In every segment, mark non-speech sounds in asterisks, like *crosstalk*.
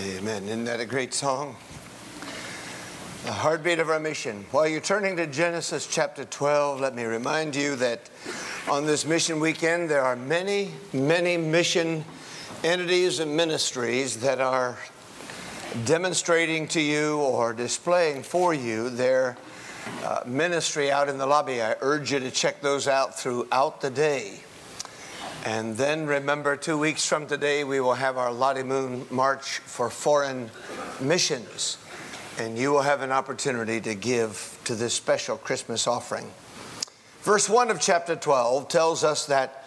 Amen. Isn't that a great song? The heartbeat of our mission. While you're turning to Genesis chapter 12, let me remind you that on this mission weekend, there are many, many mission entities and ministries that are demonstrating to you or displaying for you their uh, ministry out in the lobby. I urge you to check those out throughout the day. And then remember, two weeks from today, we will have our Lottie Moon March for Foreign Missions. And you will have an opportunity to give to this special Christmas offering. Verse 1 of chapter 12 tells us that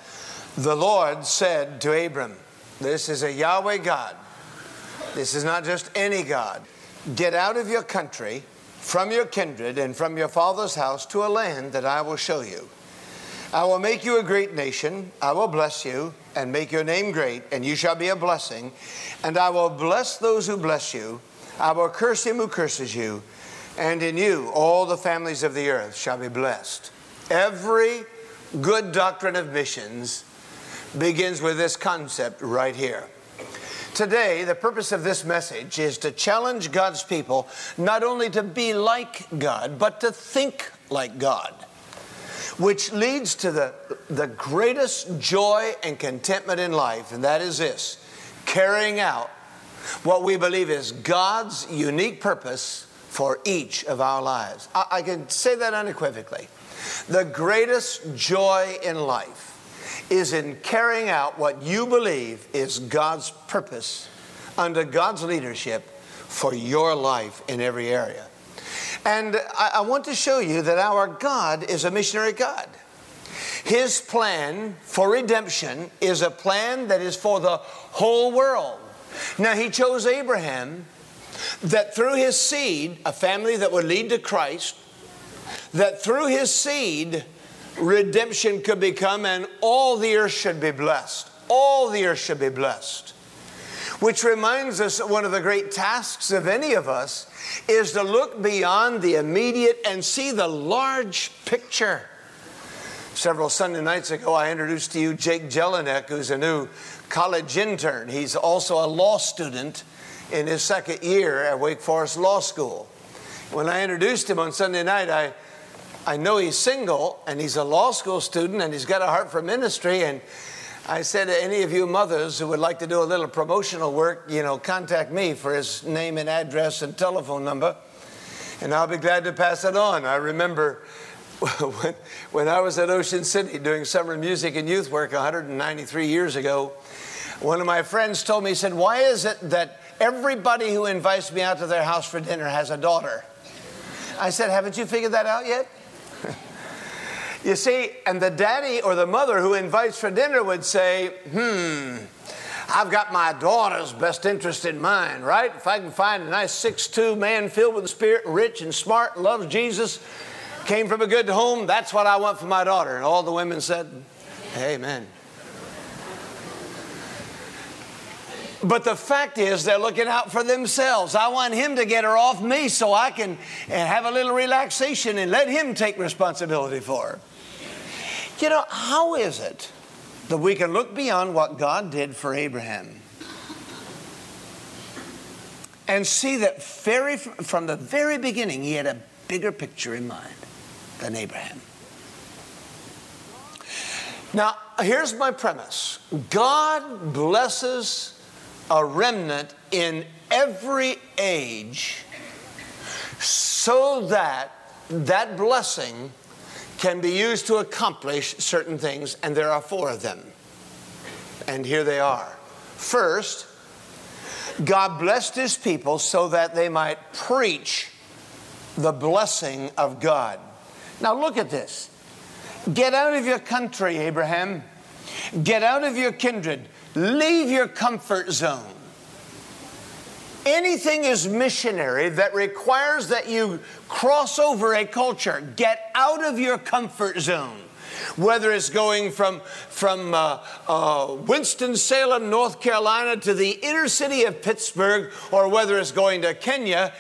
the Lord said to Abram, This is a Yahweh God. This is not just any God. Get out of your country, from your kindred, and from your father's house to a land that I will show you. I will make you a great nation. I will bless you and make your name great, and you shall be a blessing. And I will bless those who bless you. I will curse him who curses you. And in you, all the families of the earth shall be blessed. Every good doctrine of missions begins with this concept right here. Today, the purpose of this message is to challenge God's people not only to be like God, but to think like God which leads to the, the greatest joy and contentment in life, and that is this carrying out what we believe is God's unique purpose for each of our lives. I, I can say that unequivocally. The greatest joy in life is in carrying out what you believe is God's purpose under God's leadership for your life in every area. And I, I want to show you that our God is a missionary God. His plan for redemption is a plan that is for the whole world. Now, He chose Abraham that through his seed, a family that would lead to Christ, that through his seed, redemption could become, and all the earth should be blessed. All the earth should be blessed. Which reminds us that one of the great tasks of any of us is to look beyond the immediate and see the large picture. Several Sunday nights ago, I introduced to you Jake Jelinek, who's a new college intern. He's also a law student in his second year at Wake Forest Law School. When I introduced him on Sunday night, I, I know he's single and he's a law school student and he's got a heart for ministry. And I said to any of you mothers who would like to do a little promotional work, you know, contact me for his name and address and telephone number, and I'll be glad to pass it on. I remember *laughs* when, when I was at Ocean City doing summer music and youth work 193 years ago, one of my friends told me, he said, Why is it that everybody who invites me out to their house for dinner has a daughter? I said, Haven't you figured that out yet? You see, and the daddy or the mother who invites for dinner would say, hmm, I've got my daughter's best interest in mind, right? If I can find a nice six-two man filled with the Spirit, rich and smart, loves Jesus, came from a good home, that's what I want for my daughter. And all the women said, Amen. But the fact is, they're looking out for themselves. I want him to get her off me so I can have a little relaxation and let him take responsibility for her. You know, how is it that we can look beyond what God did for Abraham and see that very, from the very beginning he had a bigger picture in mind than Abraham? Now, here's my premise God blesses a remnant in every age so that that blessing can be used to accomplish certain things, and there are four of them. And here they are. First, God blessed his people so that they might preach the blessing of God. Now, look at this. Get out of your country, Abraham. Get out of your kindred. Leave your comfort zone. Anything is missionary that requires that you cross over a culture. Get out of your comfort zone. Whether it's going from, from uh, uh, Winston-Salem, North Carolina to the inner city of Pittsburgh, or whether it's going to Kenya,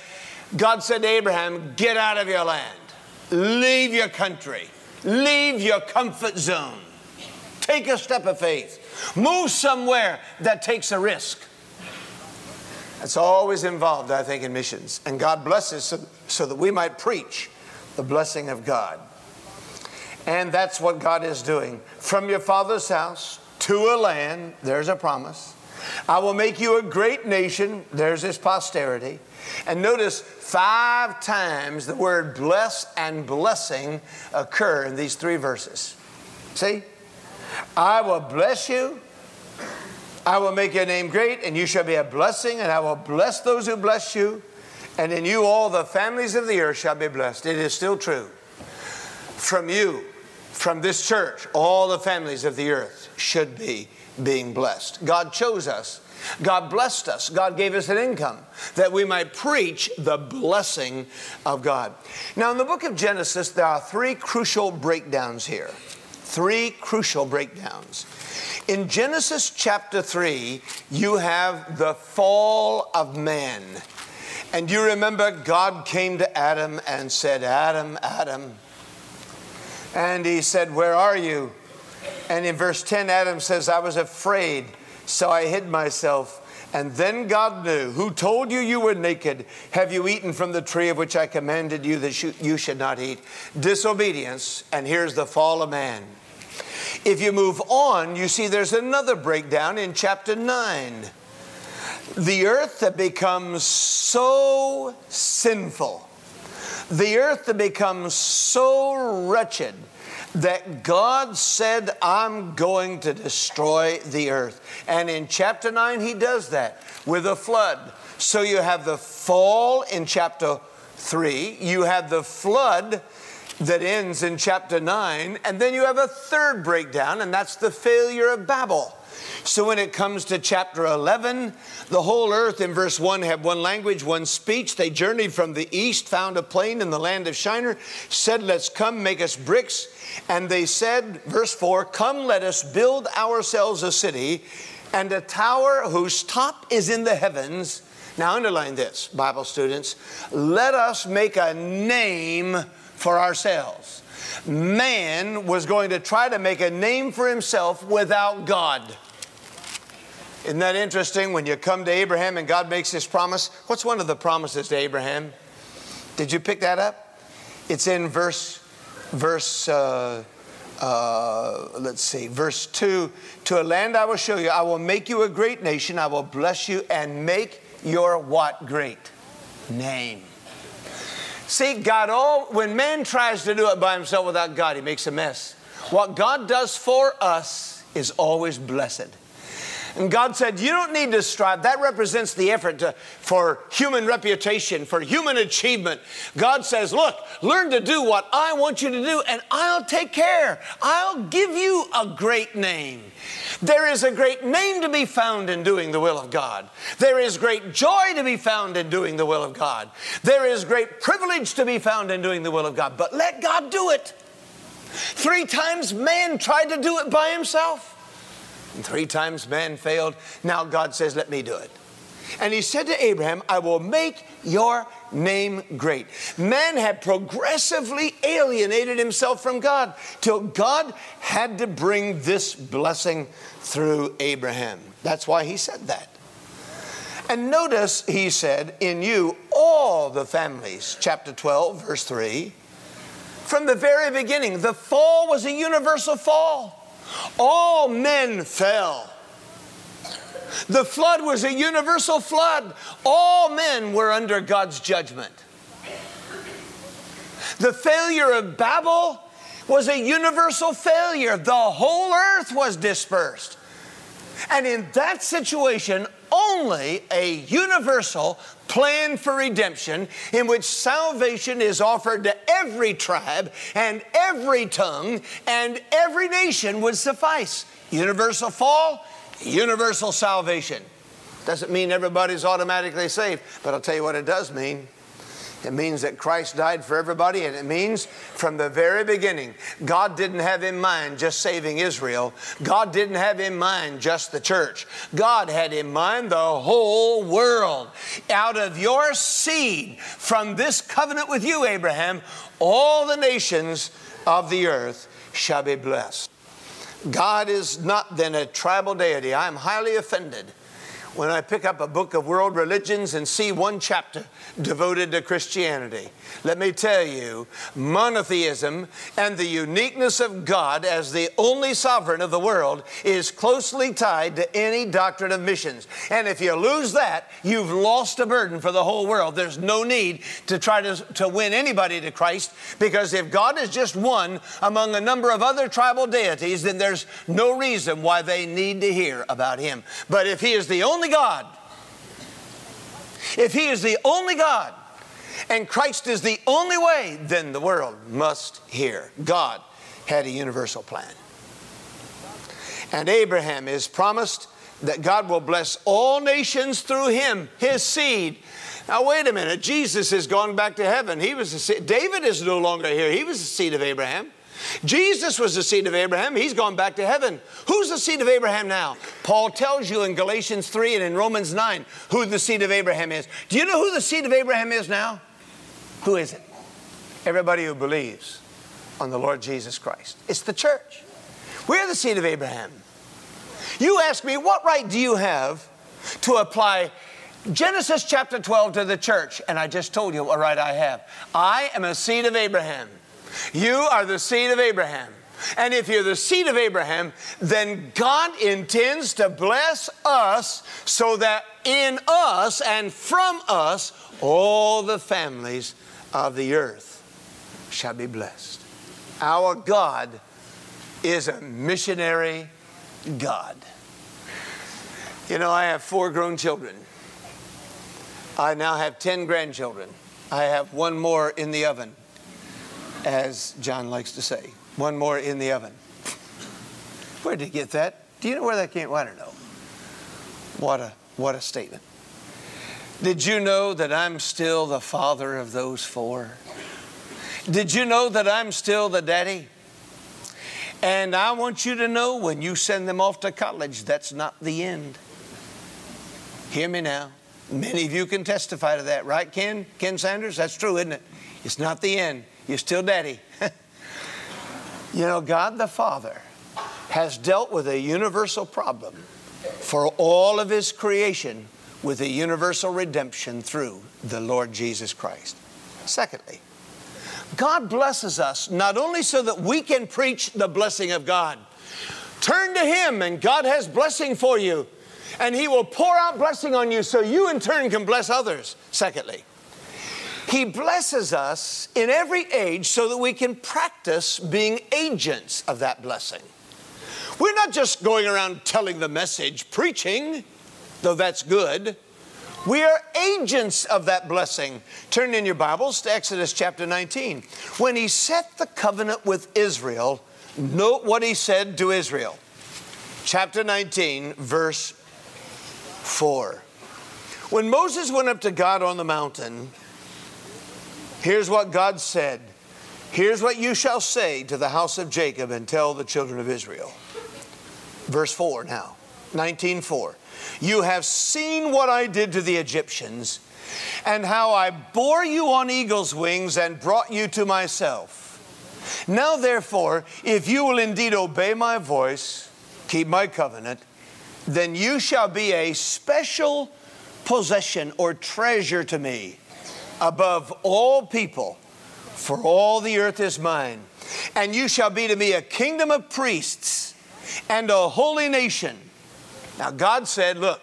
God said to Abraham, Get out of your land, leave your country, leave your comfort zone, take a step of faith, move somewhere that takes a risk. It's always involved, I think, in missions. And God blesses so, so that we might preach the blessing of God. And that's what God is doing. From your father's house to a land, there's a promise. I will make you a great nation, there's his posterity. And notice five times the word bless and blessing occur in these three verses. See? I will bless you. I will make your name great, and you shall be a blessing, and I will bless those who bless you. And in you all the families of the earth shall be blessed. It is still true. From you, from this church, all the families of the earth should be being blessed. God chose us. God blessed us. God gave us an income that we might preach the blessing of God. Now, in the book of Genesis, there are three crucial breakdowns here. Three crucial breakdowns. In Genesis chapter 3, you have the fall of man. And you remember God came to Adam and said, Adam, Adam. And he said, Where are you? And in verse 10, Adam says, I was afraid, so I hid myself. And then God knew, Who told you you were naked? Have you eaten from the tree of which I commanded you that you should not eat? Disobedience, and here's the fall of man. If you move on, you see there's another breakdown in chapter 9. The earth that becomes so sinful, the earth that becomes so wretched that God said, I'm going to destroy the earth. And in chapter 9, he does that with a flood. So you have the fall in chapter 3, you have the flood that ends in chapter 9. And then you have a third breakdown, and that's the failure of Babel. So when it comes to chapter 11, the whole earth in verse 1 had one language, one speech. They journeyed from the east, found a plain in the land of Shinar, said, Let's come, make us bricks. And they said, verse 4, Come, let us build ourselves a city and a tower whose top is in the heavens. Now, underline this, Bible students. Let us make a name for ourselves. Man was going to try to make a name for himself without God. Isn't that interesting when you come to Abraham and God makes his promise? What's one of the promises to Abraham? Did you pick that up? It's in verse, verse, uh, uh, let's see, verse 2 To a land I will show you, I will make you a great nation, I will bless you and make your what great? Name. See, God, all, when man tries to do it by himself without God, he makes a mess. What God does for us is always blessed. And God said, You don't need to strive. That represents the effort to, for human reputation, for human achievement. God says, Look, learn to do what I want you to do, and I'll take care. I'll give you a great name. There is a great name to be found in doing the will of God. There is great joy to be found in doing the will of God. There is great privilege to be found in doing the will of God. But let God do it. Three times man tried to do it by himself. And three times man failed. Now God says, Let me do it. And he said to Abraham, I will make your name great. Man had progressively alienated himself from God till God had to bring this blessing through Abraham. That's why he said that. And notice he said, In you, all the families, chapter 12, verse 3, from the very beginning, the fall was a universal fall. All men fell. The flood was a universal flood. All men were under God's judgment. The failure of Babel was a universal failure. The whole earth was dispersed. And in that situation, only a universal plan for redemption in which salvation is offered to every tribe and every tongue and every nation would suffice. Universal fall, universal salvation. Doesn't mean everybody's automatically saved, but I'll tell you what it does mean. It means that Christ died for everybody, and it means from the very beginning, God didn't have in mind just saving Israel. God didn't have in mind just the church. God had in mind the whole world. Out of your seed, from this covenant with you, Abraham, all the nations of the earth shall be blessed. God is not then a tribal deity. I am highly offended when I pick up a book of world religions and see one chapter devoted to Christianity. Let me tell you, monotheism and the uniqueness of God as the only sovereign of the world is closely tied to any doctrine of missions. And if you lose that, you've lost a burden for the whole world. There's no need to try to, to win anybody to Christ because if God is just one among a number of other tribal deities, then there's no reason why they need to hear about Him. But if He is the only God, if He is the only God, and Christ is the only way, then the world must hear. God had a universal plan. And Abraham is promised that God will bless all nations through him, his seed. Now, wait a minute. Jesus has gone back to heaven. He was a seed. David is no longer here. He was the seed of Abraham. Jesus was the seed of Abraham. He's gone back to heaven. Who's the seed of Abraham now? Paul tells you in Galatians 3 and in Romans 9 who the seed of Abraham is. Do you know who the seed of Abraham is now? Who is it? Everybody who believes on the Lord Jesus Christ. It's the church. We're the seed of Abraham. You ask me, what right do you have to apply Genesis chapter 12 to the church? And I just told you what right I have. I am a seed of Abraham. You are the seed of Abraham. And if you're the seed of Abraham, then God intends to bless us so that in us and from us, all the families of the earth shall be blessed. Our God is a missionary God. You know, I have four grown children. I now have 10 grandchildren. I have one more in the oven, as John likes to say. One more in the oven. Where did he get that? Do you know where that came? Well, I don't know. What a what a statement. Did you know that I'm still the father of those four? Did you know that I'm still the daddy? And I want you to know when you send them off to college, that's not the end. Hear me now. Many of you can testify to that, right, Ken? Ken Sanders? That's true, isn't it? It's not the end. You're still daddy. *laughs* you know, God the Father has dealt with a universal problem for all of His creation with a universal redemption through the Lord Jesus Christ. Secondly, God blesses us not only so that we can preach the blessing of God, turn to Him and God has blessing for you, and He will pour out blessing on you so you in turn can bless others. Secondly, He blesses us in every age so that we can practice being agents of that blessing. We're not just going around telling the message, preaching, though that's good. We are agents of that blessing. Turn in your Bibles to Exodus chapter 19. When he set the covenant with Israel, note what he said to Israel. Chapter 19, verse 4. When Moses went up to God on the mountain, here's what God said Here's what you shall say to the house of Jacob and tell the children of Israel. Verse 4 now, 19:4. You have seen what I did to the Egyptians, and how I bore you on eagle's wings and brought you to myself. Now, therefore, if you will indeed obey my voice, keep my covenant, then you shall be a special possession or treasure to me above all people, for all the earth is mine. And you shall be to me a kingdom of priests and a holy nation. Now, God said, Look,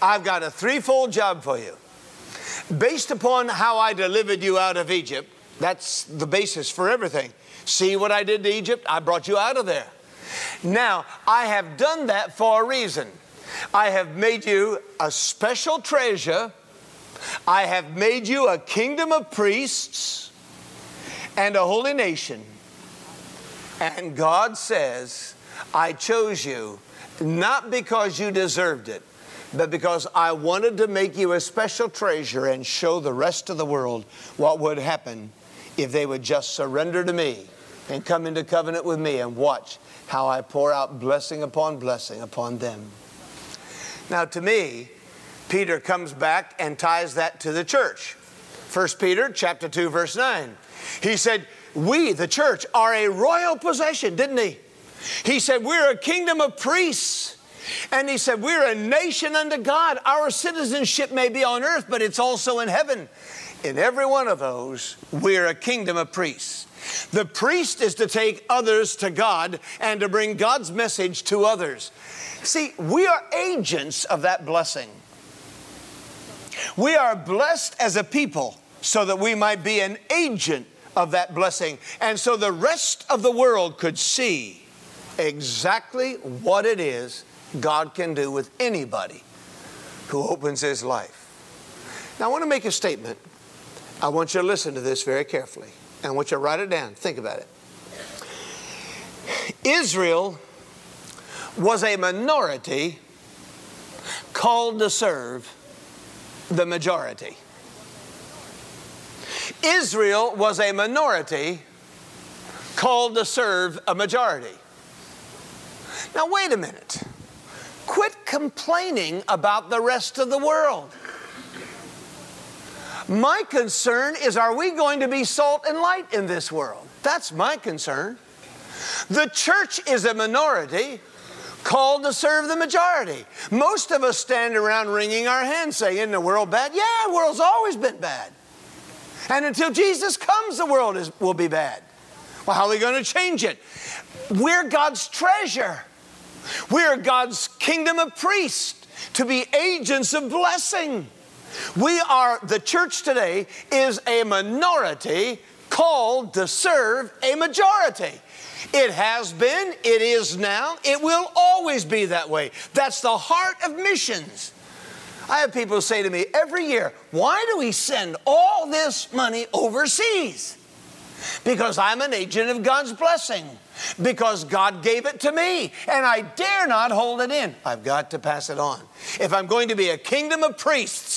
I've got a threefold job for you. Based upon how I delivered you out of Egypt, that's the basis for everything. See what I did to Egypt? I brought you out of there. Now, I have done that for a reason. I have made you a special treasure. I have made you a kingdom of priests and a holy nation. And God says, I chose you not because you deserved it, but because I wanted to make you a special treasure and show the rest of the world what would happen if they would just surrender to me and come into covenant with me and watch how I pour out blessing upon blessing upon them. Now, to me, Peter comes back and ties that to the church. 1 Peter chapter 2 verse 9. He said, "We, the church, are a royal possession," didn't he? He said, We're a kingdom of priests And he said, We're a nation unto God. Our citizenship may be on earth, but it's also in heaven. In every one of those, we're a kingdom of priests. The priest is to take others to God and to bring God's message to others. See, we are agents of that blessing. We are blessed as a people so that we might be an agent of that blessing. And so the rest of the world could see exactly what it is God can do with anybody who opens his life. Now, I want to make a statement. I want you to listen to this very carefully. I want you to write it down. Think about it. Israel was a minority called to serve the majority. Israel was a minority called to serve a majority. Now, wait a minute. Quit complaining about the rest of the world. My concern is are we going to be salt and light in this world? That's my concern. The church is a minority called to serve the majority. Most of us stand around wringing our hands saying, the world bad? Yeah, the world's always been bad. And until Jesus comes, the world is, will be bad. Well, how are we going to change it? We're God's treasure. We're God's kingdom of priests to be agents of blessing. We are, the church today is a minority called to serve a majority. It has been, it is now, it will always be that way. That's the heart of missions. I have people say to me every year, why do we send all this money overseas? Because I'm an agent of God's blessing. Because God gave it to me, and I dare not hold it in. I've got to pass it on. If I'm going to be a kingdom of priests,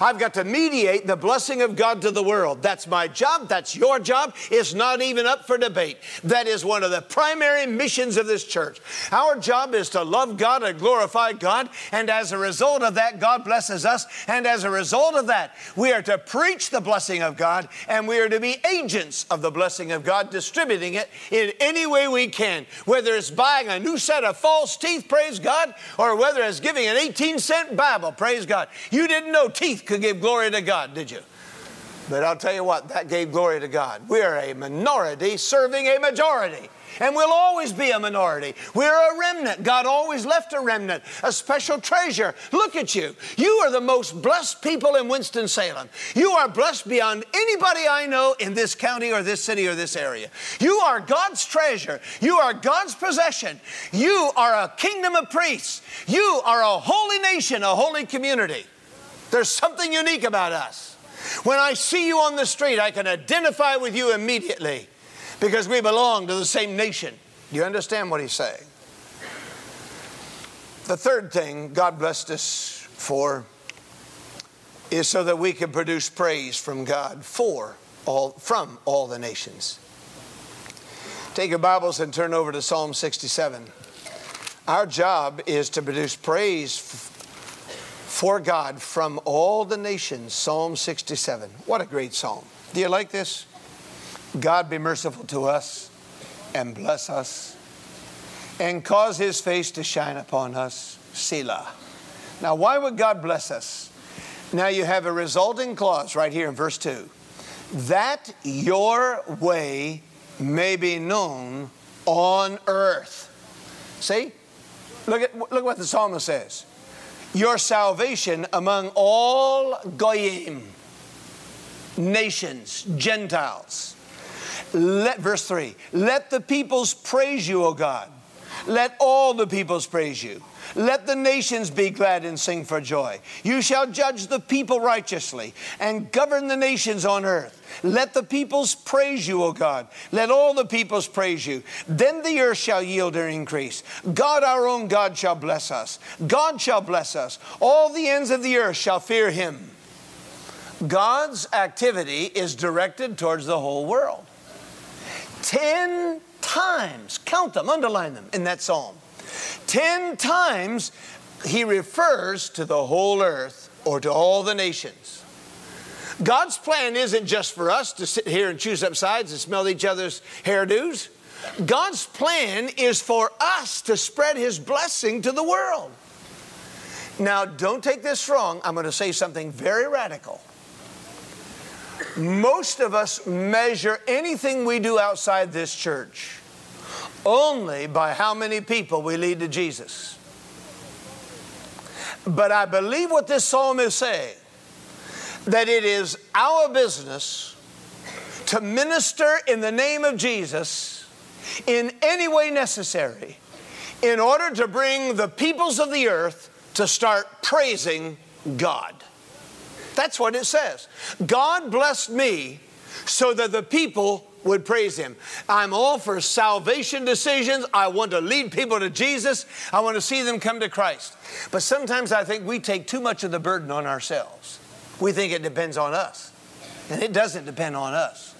I've got to mediate the blessing of God to the world. That's my job. That's your job. It's not even up for debate. That is one of the primary missions of this church. Our job is to love God and glorify God. And as a result of that, God blesses us. And as a result of that, we are to preach the blessing of God and we are to be agents of the blessing of God, distributing it in any way we can. Whether it's buying a new set of false teeth, praise God, or whether it's giving an 18 cent Bible, praise God. You didn't know teeth could give glory to God, did you? But I'll tell you what, that gave glory to God. We're a minority serving a majority. And we'll always be a minority. We're a remnant. God always left a remnant, a special treasure. Look at you. You are the most blessed people in Winston-Salem. You are blessed beyond anybody I know in this county or this city or this area. You are God's treasure. You are God's possession. You are a kingdom of priests. You are a holy nation, a holy community. There's something unique about us. When I see you on the street, I can identify with you immediately because we belong to the same nation. Do you understand what he's saying? The third thing God blessed us for is so that we can produce praise from God for all from all the nations. Take your Bibles and turn over to Psalm 67. Our job is to produce praise for God from all the nations, Psalm 67. What a great psalm. Do you like this? God be merciful to us and bless us and cause his face to shine upon us, Selah. Now, why would God bless us? Now, you have a resulting clause right here in verse 2 that your way may be known on earth. See? Look at look what the psalmist says your salvation among all goyim, nations, Gentiles. Let, verse 3 Let the peoples praise you, O God. Let all the peoples praise you. Let the nations be glad and sing for joy. You shall judge the people righteously and govern the nations on earth. Let the peoples praise you, O God. Let all the peoples praise you. Then the earth shall yield her increase. God, our own God, shall bless us. God shall bless us. All the ends of the earth shall fear him. God's activity is directed towards the whole world. Ten times, count them, underline them in that psalm. Ten times he refers to the whole earth or to all the nations. God's plan isn't just for us to sit here and choose up sides and smell each other's hairdos. God's plan is for us to spread His blessing to the world. Now, don't take this wrong. I'm going to say something very radical. Most of us measure anything we do outside this church only by how many people we lead to Jesus. But I believe what this psalm is saying that it is our business to minister in the name of Jesus in any way necessary in order to bring the peoples of the earth to start praising God. That's what it says. God blessed me so that the people would praise him. I'm all for salvation decisions. I want to lead people to Jesus. I want to see them come to Christ. But sometimes I think we take too much of the burden on ourselves. We think it depends on us. And it doesn't depend on us.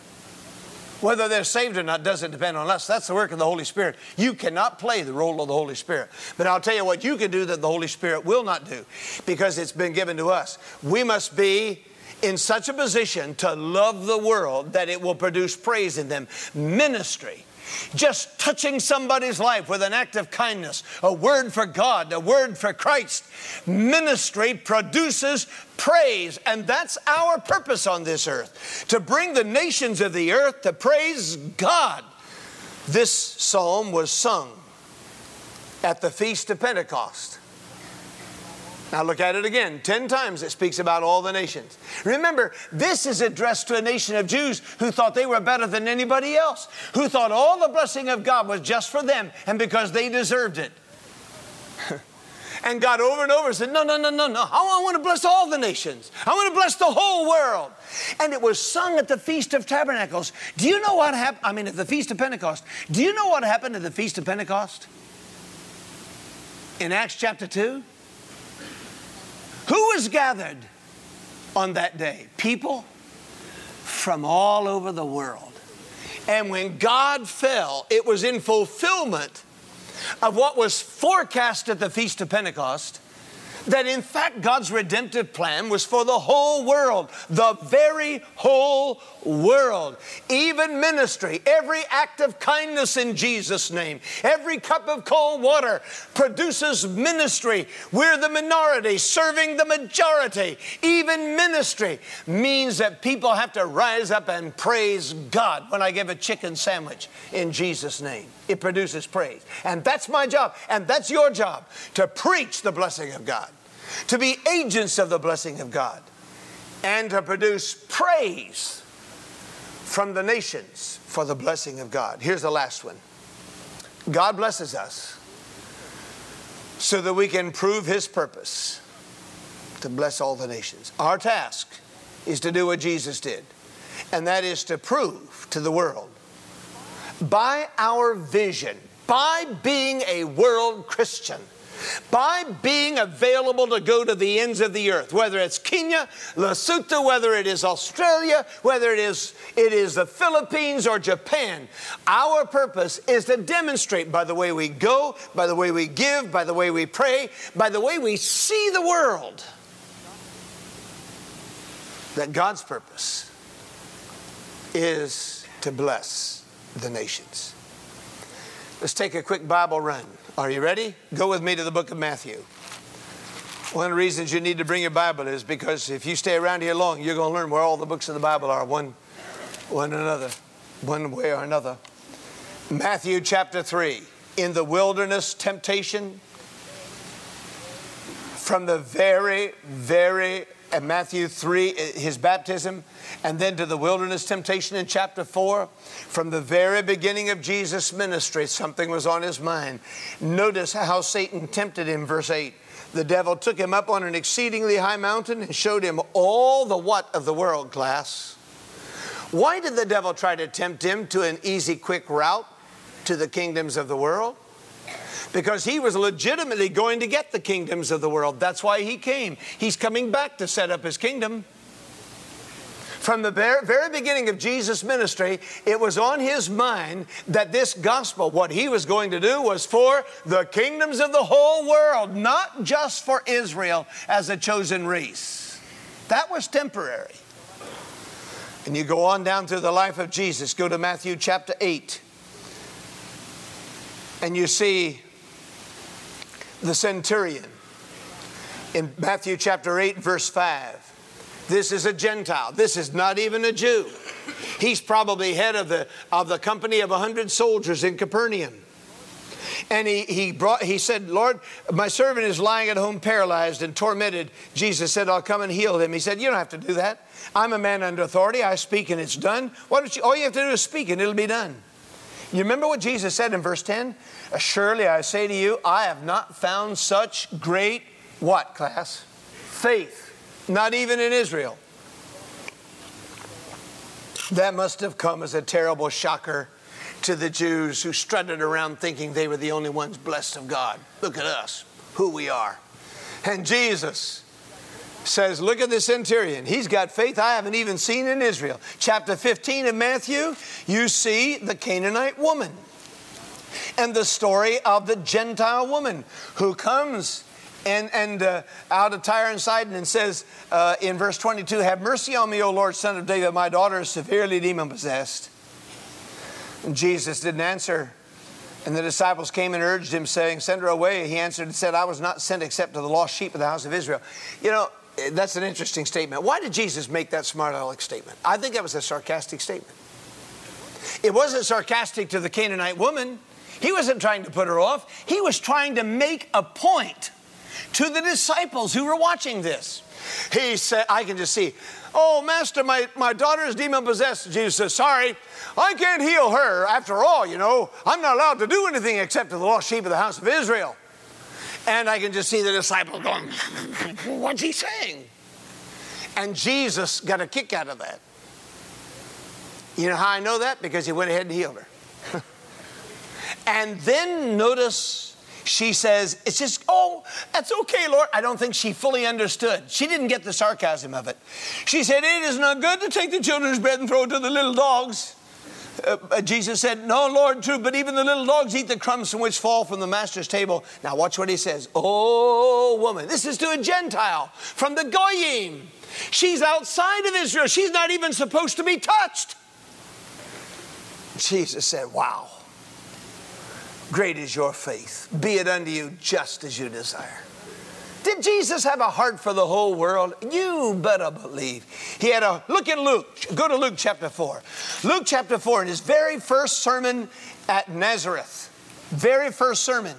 Whether they're saved or not doesn't depend on us. That's the work of the Holy Spirit. You cannot play the role of the Holy Spirit. But I'll tell you what you can do that the Holy Spirit will not do because it's been given to us. We must be in such a position to love the world that it will produce praise in them. Ministry just touching somebody's life with an act of kindness, a word for God, a word for Christ. Ministry produces praise, and that's our purpose on this earth to bring the nations of the earth to praise God. This psalm was sung at the Feast of Pentecost. Now look at it again. Ten times it speaks about all the nations. Remember, this is addressed to a nation of Jews who thought they were better than anybody else, who thought all the blessing of God was just for them and because they deserved it. *laughs* and God over and over said, No, no, no, no, no. I want to bless all the nations. I want to bless the whole world. And it was sung at the Feast of Tabernacles. Do you know what happened? I mean, at the Feast of Pentecost. Do you know what happened at the Feast of Pentecost? In Acts chapter 2? Who was gathered on that day? People from all over the world. And when God fell, it was in fulfillment of what was forecast at the Feast of Pentecost that in fact God's redemptive plan was for the whole world, the very whole world. Even ministry, every act of kindness in Jesus' name, every cup of cold water produces ministry. We're the minority serving the majority. Even ministry means that people have to rise up and praise God when I give a chicken sandwich in Jesus' name. It produces praise. And that's my job, and that's your job to preach the blessing of God to be agents of the blessing of God, and to produce praise from the nations for the blessing of God. Here's the last one God blesses us so that we can prove His purpose to bless all the nations. Our task is to do what Jesus did, and that is to prove to the world by our vision, by being a world Christian by being available to go to the ends of the earth, whether it's Kenya, Lesotho, whether it is Australia, whether it is, it is the Philippines or Japan. Our purpose is to demonstrate by the way we go, by the way we give, by the way we pray, by the way we see the world, that God's purpose is to bless the nations. Let's take a quick Bible run. Are you ready? Go with me to the book of Matthew. One of the reasons you need to bring your Bible is because if you stay around here long, you're going to learn where all the books of the Bible are, one, one another, one way or another. Matthew chapter 3. In the wilderness temptation, from the very, very at Matthew 3, uh, his baptism, and then to the wilderness temptation in chapter 4. From the very beginning of Jesus' ministry, something was on his mind. Notice how Satan tempted him, verse 8. The devil took him up on an exceedingly high mountain and showed him all the what of the world class. Why did the devil try to tempt him to an easy, quick route to the kingdoms of the world? Because he was legitimately going to get the kingdoms of the world. That's why he came. He's coming back to set up his kingdom. From the very beginning of Jesus' ministry, it was on his mind that this gospel, what he was going to do, was for the kingdoms of the whole world, not just for Israel as a chosen race. That was temporary. And you go on down through the life of Jesus, go to Matthew chapter 8. And you see the centurion in Matthew chapter 8, verse 5. This is a Gentile. This is not even a Jew. He's probably head of the, of the company of a hundred soldiers in Capernaum. And he, he, brought, he said, Lord, my servant is lying at home paralyzed and tormented. Jesus said, I'll come and heal him. He said, You don't have to do that. I'm a man under authority. I speak and it's done. Why don't you, all you have to do is speak and it'll be done. You remember what Jesus said in verse 10? Surely I say to you, I have not found such great, what class? Faith. Not even in Israel. That must have come as a terrible shocker to the Jews who strutted around thinking they were the only ones blessed of God. Look at us, who we are. And Jesus says, Look at the centurion. He's got faith I haven't even seen in Israel. Chapter 15 of Matthew, you see the Canaanite woman and the story of the Gentile woman who comes and, and uh, out of Tyre and Sidon and says uh, in verse 22 Have mercy on me, O Lord, son of David. My daughter is severely demon possessed. And Jesus didn't answer. And the disciples came and urged him, saying, Send her away. He answered and said, I was not sent except to the lost sheep of the house of Israel. You know, that's an interesting statement. Why did Jesus make that smart aleck statement? I think that was a sarcastic statement. It wasn't sarcastic to the Canaanite woman. He wasn't trying to put her off. He was trying to make a point to the disciples who were watching this. He said, I can just see, oh, Master, my, my daughter is demon possessed. Jesus says, Sorry, I can't heal her. After all, you know, I'm not allowed to do anything except to the lost sheep of the house of Israel. And I can just see the disciples going, *laughs* What's he saying? And Jesus got a kick out of that. You know how I know that? Because he went ahead and healed her. *laughs* and then notice she says, It's just, oh, that's okay, Lord. I don't think she fully understood. She didn't get the sarcasm of it. She said, It is not good to take the children's bread and throw it to the little dogs. Uh, uh, Jesus said, No, Lord, true, but even the little dogs eat the crumbs from which fall from the master's table. Now, watch what he says. Oh, woman, this is to a Gentile from the Goyim. She's outside of Israel. She's not even supposed to be touched. Jesus said, Wow, great is your faith. Be it unto you just as you desire. Did Jesus have a heart for the whole world? You better believe. He had a look at Luke. Go to Luke chapter 4. Luke chapter 4, in his very first sermon at Nazareth, very first sermon.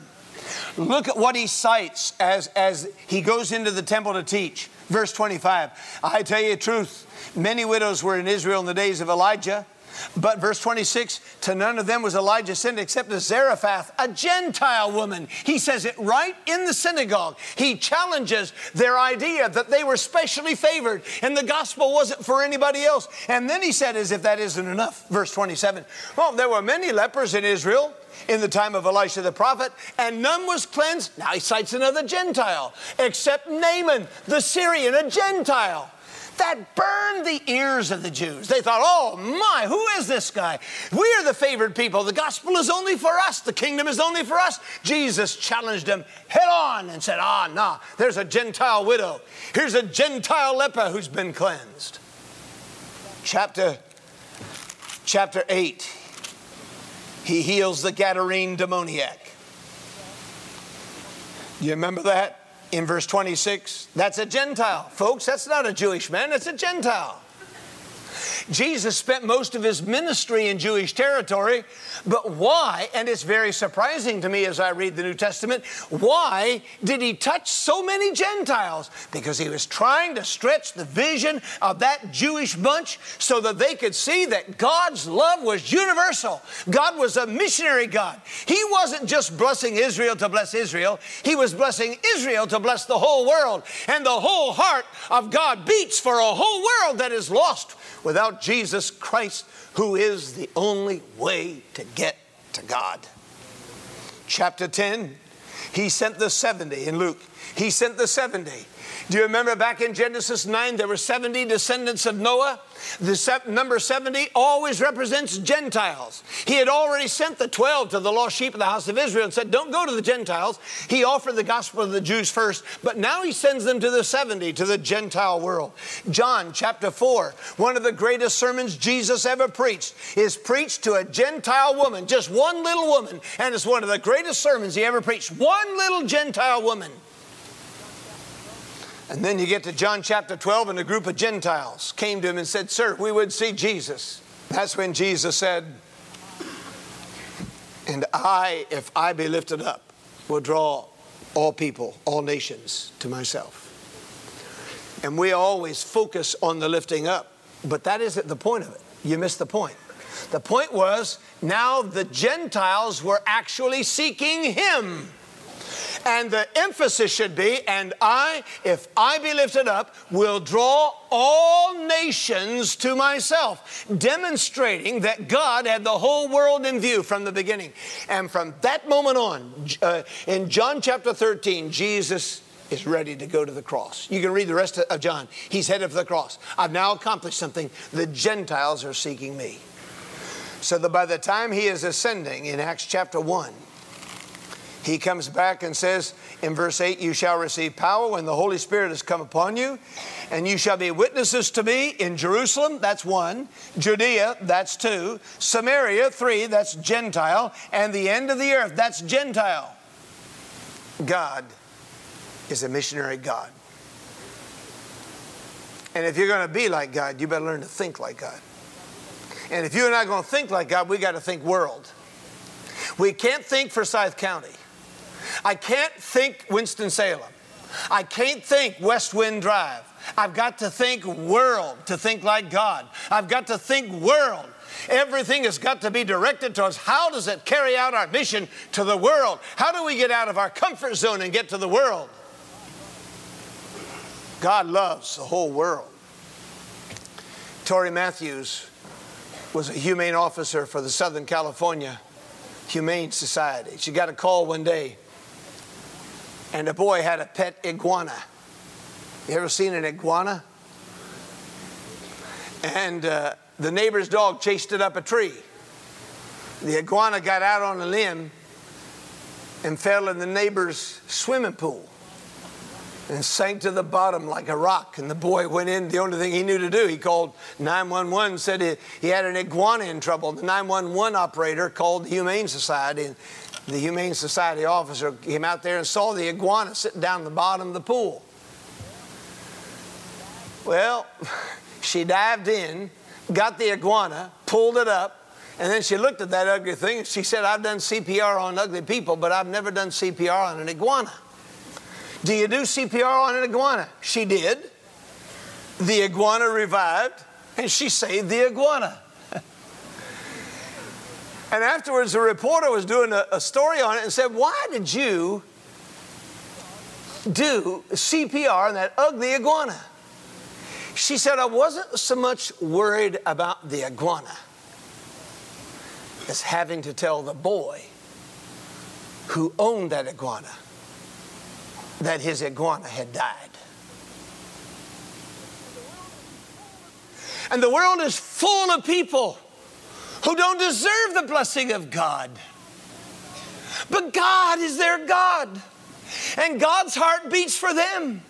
Look at what he cites as, as he goes into the temple to teach. Verse 25 I tell you the truth, many widows were in Israel in the days of Elijah but verse 26 to none of them was Elijah sent except to Zarephath, a Gentile woman. He says it right in the synagogue. He challenges their idea that they were specially favored and the gospel wasn't for anybody else. And then he said, as if that isn't enough, verse 27 Well, there were many lepers in Israel in the time of Elisha the prophet, and none was cleansed. Now he cites another Gentile, except Naaman the Syrian, a Gentile that burned the ears of the Jews. They thought, oh my, who is this guy? We are the favored people. The gospel is only for us, the kingdom is only for us. Jesus challenged them head on and said, ah, nah, there's a Gentile widow. Here's a Gentile leper who's been cleansed. Chapter, chapter 8, he heals the Gadarene demoniac. You remember that? In verse 26, that's a Gentile. Folks, that's not a Jewish man, it's a Gentile. Jesus spent most of his ministry in Jewish territory, but why, and it's very surprising to me as I read the New Testament, why did he touch so many Gentiles? Because he was trying to stretch the vision of that Jewish bunch so that they could see that God's love was universal. God was a missionary God. He wasn't just blessing Israel to bless Israel, he was blessing Israel to bless the whole world. And the whole heart of God beats for a whole world that is lost without Jesus Christ, who is the only way to get to God. Chapter 10, he sent the 70 in Luke. He sent the 70. Do you remember back in Genesis 9, there were 70 descendants of Noah? The number 70 always represents Gentiles. He had already sent the 12 to the lost sheep of the house of Israel and said, Don't go to the Gentiles. He offered the gospel to the Jews first, but now he sends them to the 70, to the Gentile world. John chapter 4, one of the greatest sermons Jesus ever preached, is preached to a Gentile woman, just one little woman, and it's one of the greatest sermons he ever preached. One little Gentile woman. And then you get to John chapter 12, and a group of Gentiles came to him and said, Sir, we would see Jesus. That's when Jesus said, And I, if I be lifted up, will draw all people, all nations to myself. And we always focus on the lifting up, but that isn't the point of it. You missed the point. The point was now the Gentiles were actually seeking him. And the emphasis should be, and I, if I be lifted up, will draw all nations to myself, demonstrating that God had the whole world in view from the beginning. And from that moment on, uh, in John chapter 13, Jesus is ready to go to the cross. You can read the rest of John. He's headed for the cross. I've now accomplished something. The Gentiles are seeking me. So that by the time he is ascending in Acts chapter 1, he comes back and says in verse 8, You shall receive power when the Holy Spirit has come upon you, and you shall be witnesses to me in Jerusalem, that's one, Judea, that's two, Samaria, three, that's Gentile, and the end of the earth, that's Gentile. God is a missionary God. And if you're going to be like God, you better learn to think like God. And if you're not going to think like God, we got to think world. We can't think for Forsyth County. I can't think Winston-Salem. I can't think West Wind Drive. I've got to think world to think like God. I've got to think world. Everything has got to be directed towards how does it carry out our mission to the world? How do we get out of our comfort zone and get to the world? God loves the whole world. Tori Matthews was a humane officer for the Southern California Humane Society. She got a call one day and the boy had a pet iguana. You ever seen an iguana? And uh, the neighbor's dog chased it up a tree. The iguana got out on a limb and fell in the neighbor's swimming pool and sank to the bottom like a rock. And the boy went in. The only thing he knew to do, he called 911, said he, he had an iguana in trouble. The 911 operator called the Humane Society, and the Humane Society officer came out there and saw the iguana sitting down at the bottom of the pool. Well, *laughs* she dived in, got the iguana, pulled it up, and then she looked at that ugly thing and she said, I've done CPR on ugly people, but I've never done CPR on an iguana. Do you do CPR on an iguana? She did. The iguana revived, and she saved the iguana. And afterwards, the reporter was doing a, a story on it and said, Why did you do CPR on that ugly iguana? She said, I wasn't so much worried about the iguana as having to tell the boy who owned that iguana that his iguana had died. And the world is full of people who don't deserve the blessing of God. But God is their God, and God's heart beats for them.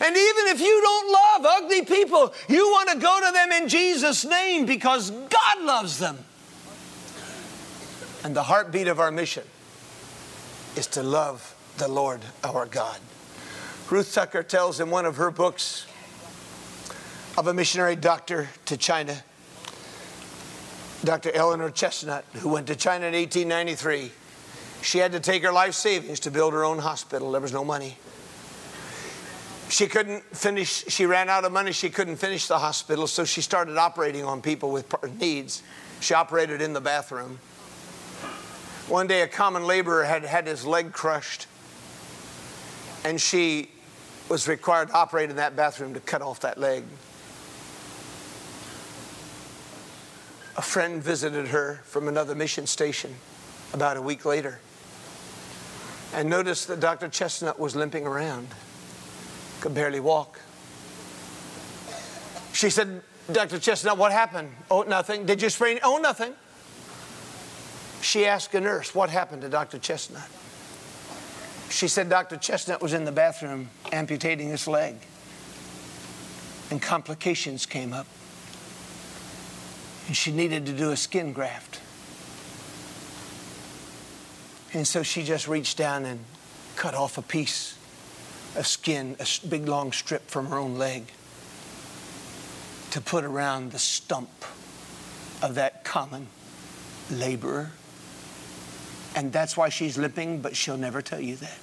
And even if you don't love ugly people, you want to go to them in Jesus' name because God loves them. And the heartbeat of our mission is to love the Lord our God. Ruth Tucker tells in one of her books of a missionary doctor to China Dr. Eleanor Chesnut, who went to China in 1893. She had to take her life savings to build her own hospital. There was no money. She couldn't finish, she ran out of money. She couldn't finish the hospital, so she started operating on people with needs. She operated in the bathroom. One day, a common laborer had had his leg crushed, and she was required to operate in that bathroom to cut off that leg. A friend visited her from another mission station about a week later. and noticed that Dr. Chesnut was limping around, could barely walk. She said, Dr. Chesnut, what happened? Oh, nothing. Did you sprain? Oh, nothing. She asked a nurse, What happened to Dr. Chesnut? She said Dr. Chesnut was in the bathroom amputating his leg, and complications came up. And she needed to do a skin graft. And so she just reached down and cut off a piece of skin, a big long strip from her own leg, to put around the stump of that common laborer. And that's why she's limping, but she'll never tell you that.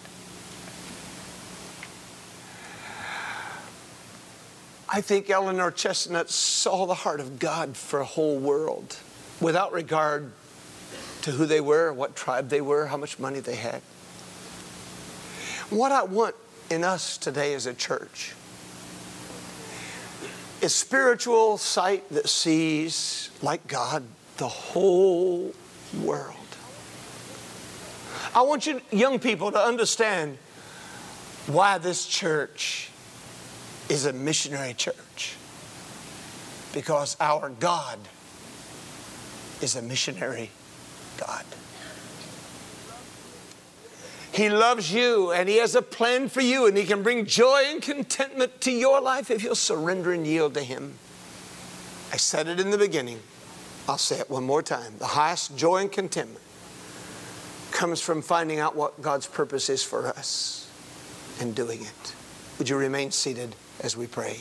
I think Eleanor Chesnut saw the heart of God for a whole world without regard to who they were, what tribe they were, how much money they had. What I want in us today as a church is spiritual sight that sees, like God, the whole world. I want you young people to understand why this church is a missionary church. Because our God is a missionary God. He loves you and He has a plan for you, and He can bring joy and contentment to your life if you'll surrender and yield to Him. I said it in the beginning. I'll say it one more time. The highest joy and contentment comes from finding out what God's purpose is for us and doing it. Would you remain seated as we pray?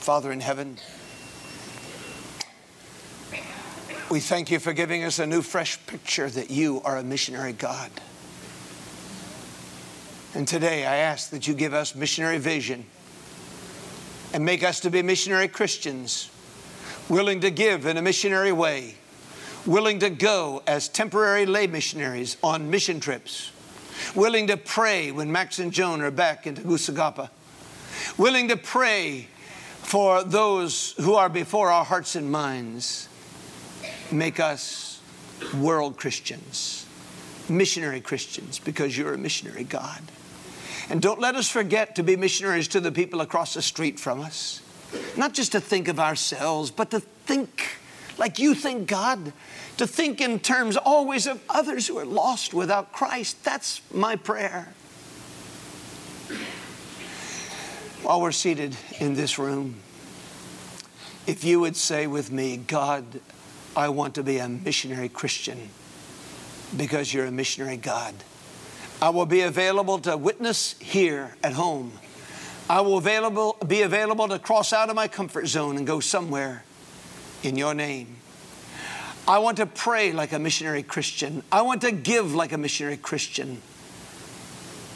Father in heaven, we thank you for giving us a new, fresh picture that you are a missionary God. And today I ask that you give us missionary vision and make us to be missionary Christians, willing to give in a missionary way willing to go as temporary lay missionaries on mission trips, willing to pray when Max and Joan are back in Tegucigalpa, willing to pray for those who are before our hearts and minds. Make us world Christians, missionary Christians, because you're a missionary God. And don't let us forget to be missionaries to the people across the street from us. Not just to think of ourselves, but to think like you think God, to think in terms always of others who are lost without Christ. That's my prayer. While we're seated in this room, if you would say with me, God, I want to be a missionary Christian because you're a missionary God. I will be available to witness here at home. I will available, be available to cross out of my comfort zone and go somewhere in your name. I want to pray like a missionary Christian. I want to give like a missionary Christian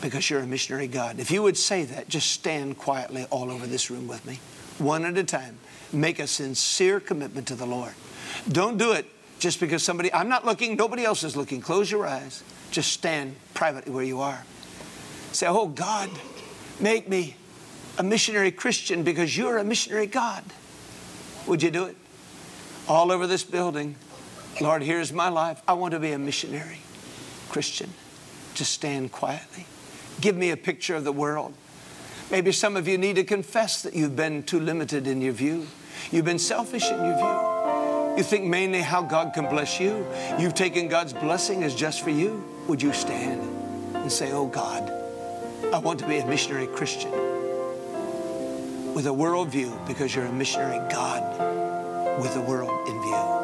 because you're a missionary God. If you would say that, just stand quietly all over this room with me, one at a time. Make a sincere commitment to the Lord. Don't do it just because somebody, I'm not looking, nobody else is looking. Close your eyes. Just stand privately where you are. Say, Oh God, make me a missionary Christian because you're a missionary God. Would you do it? all over this building. Lord, here's my life. I want to be a missionary Christian. Just stand quietly. Give me a picture of the world. Maybe some of you need to confess that you've been too limited in your view. You've been selfish in your view. You think mainly how God can bless you. You've taken God's blessing as just for you. Would you stand and say, Oh God, I want to be a missionary Christian with a worldview because you're a missionary God with the world in view.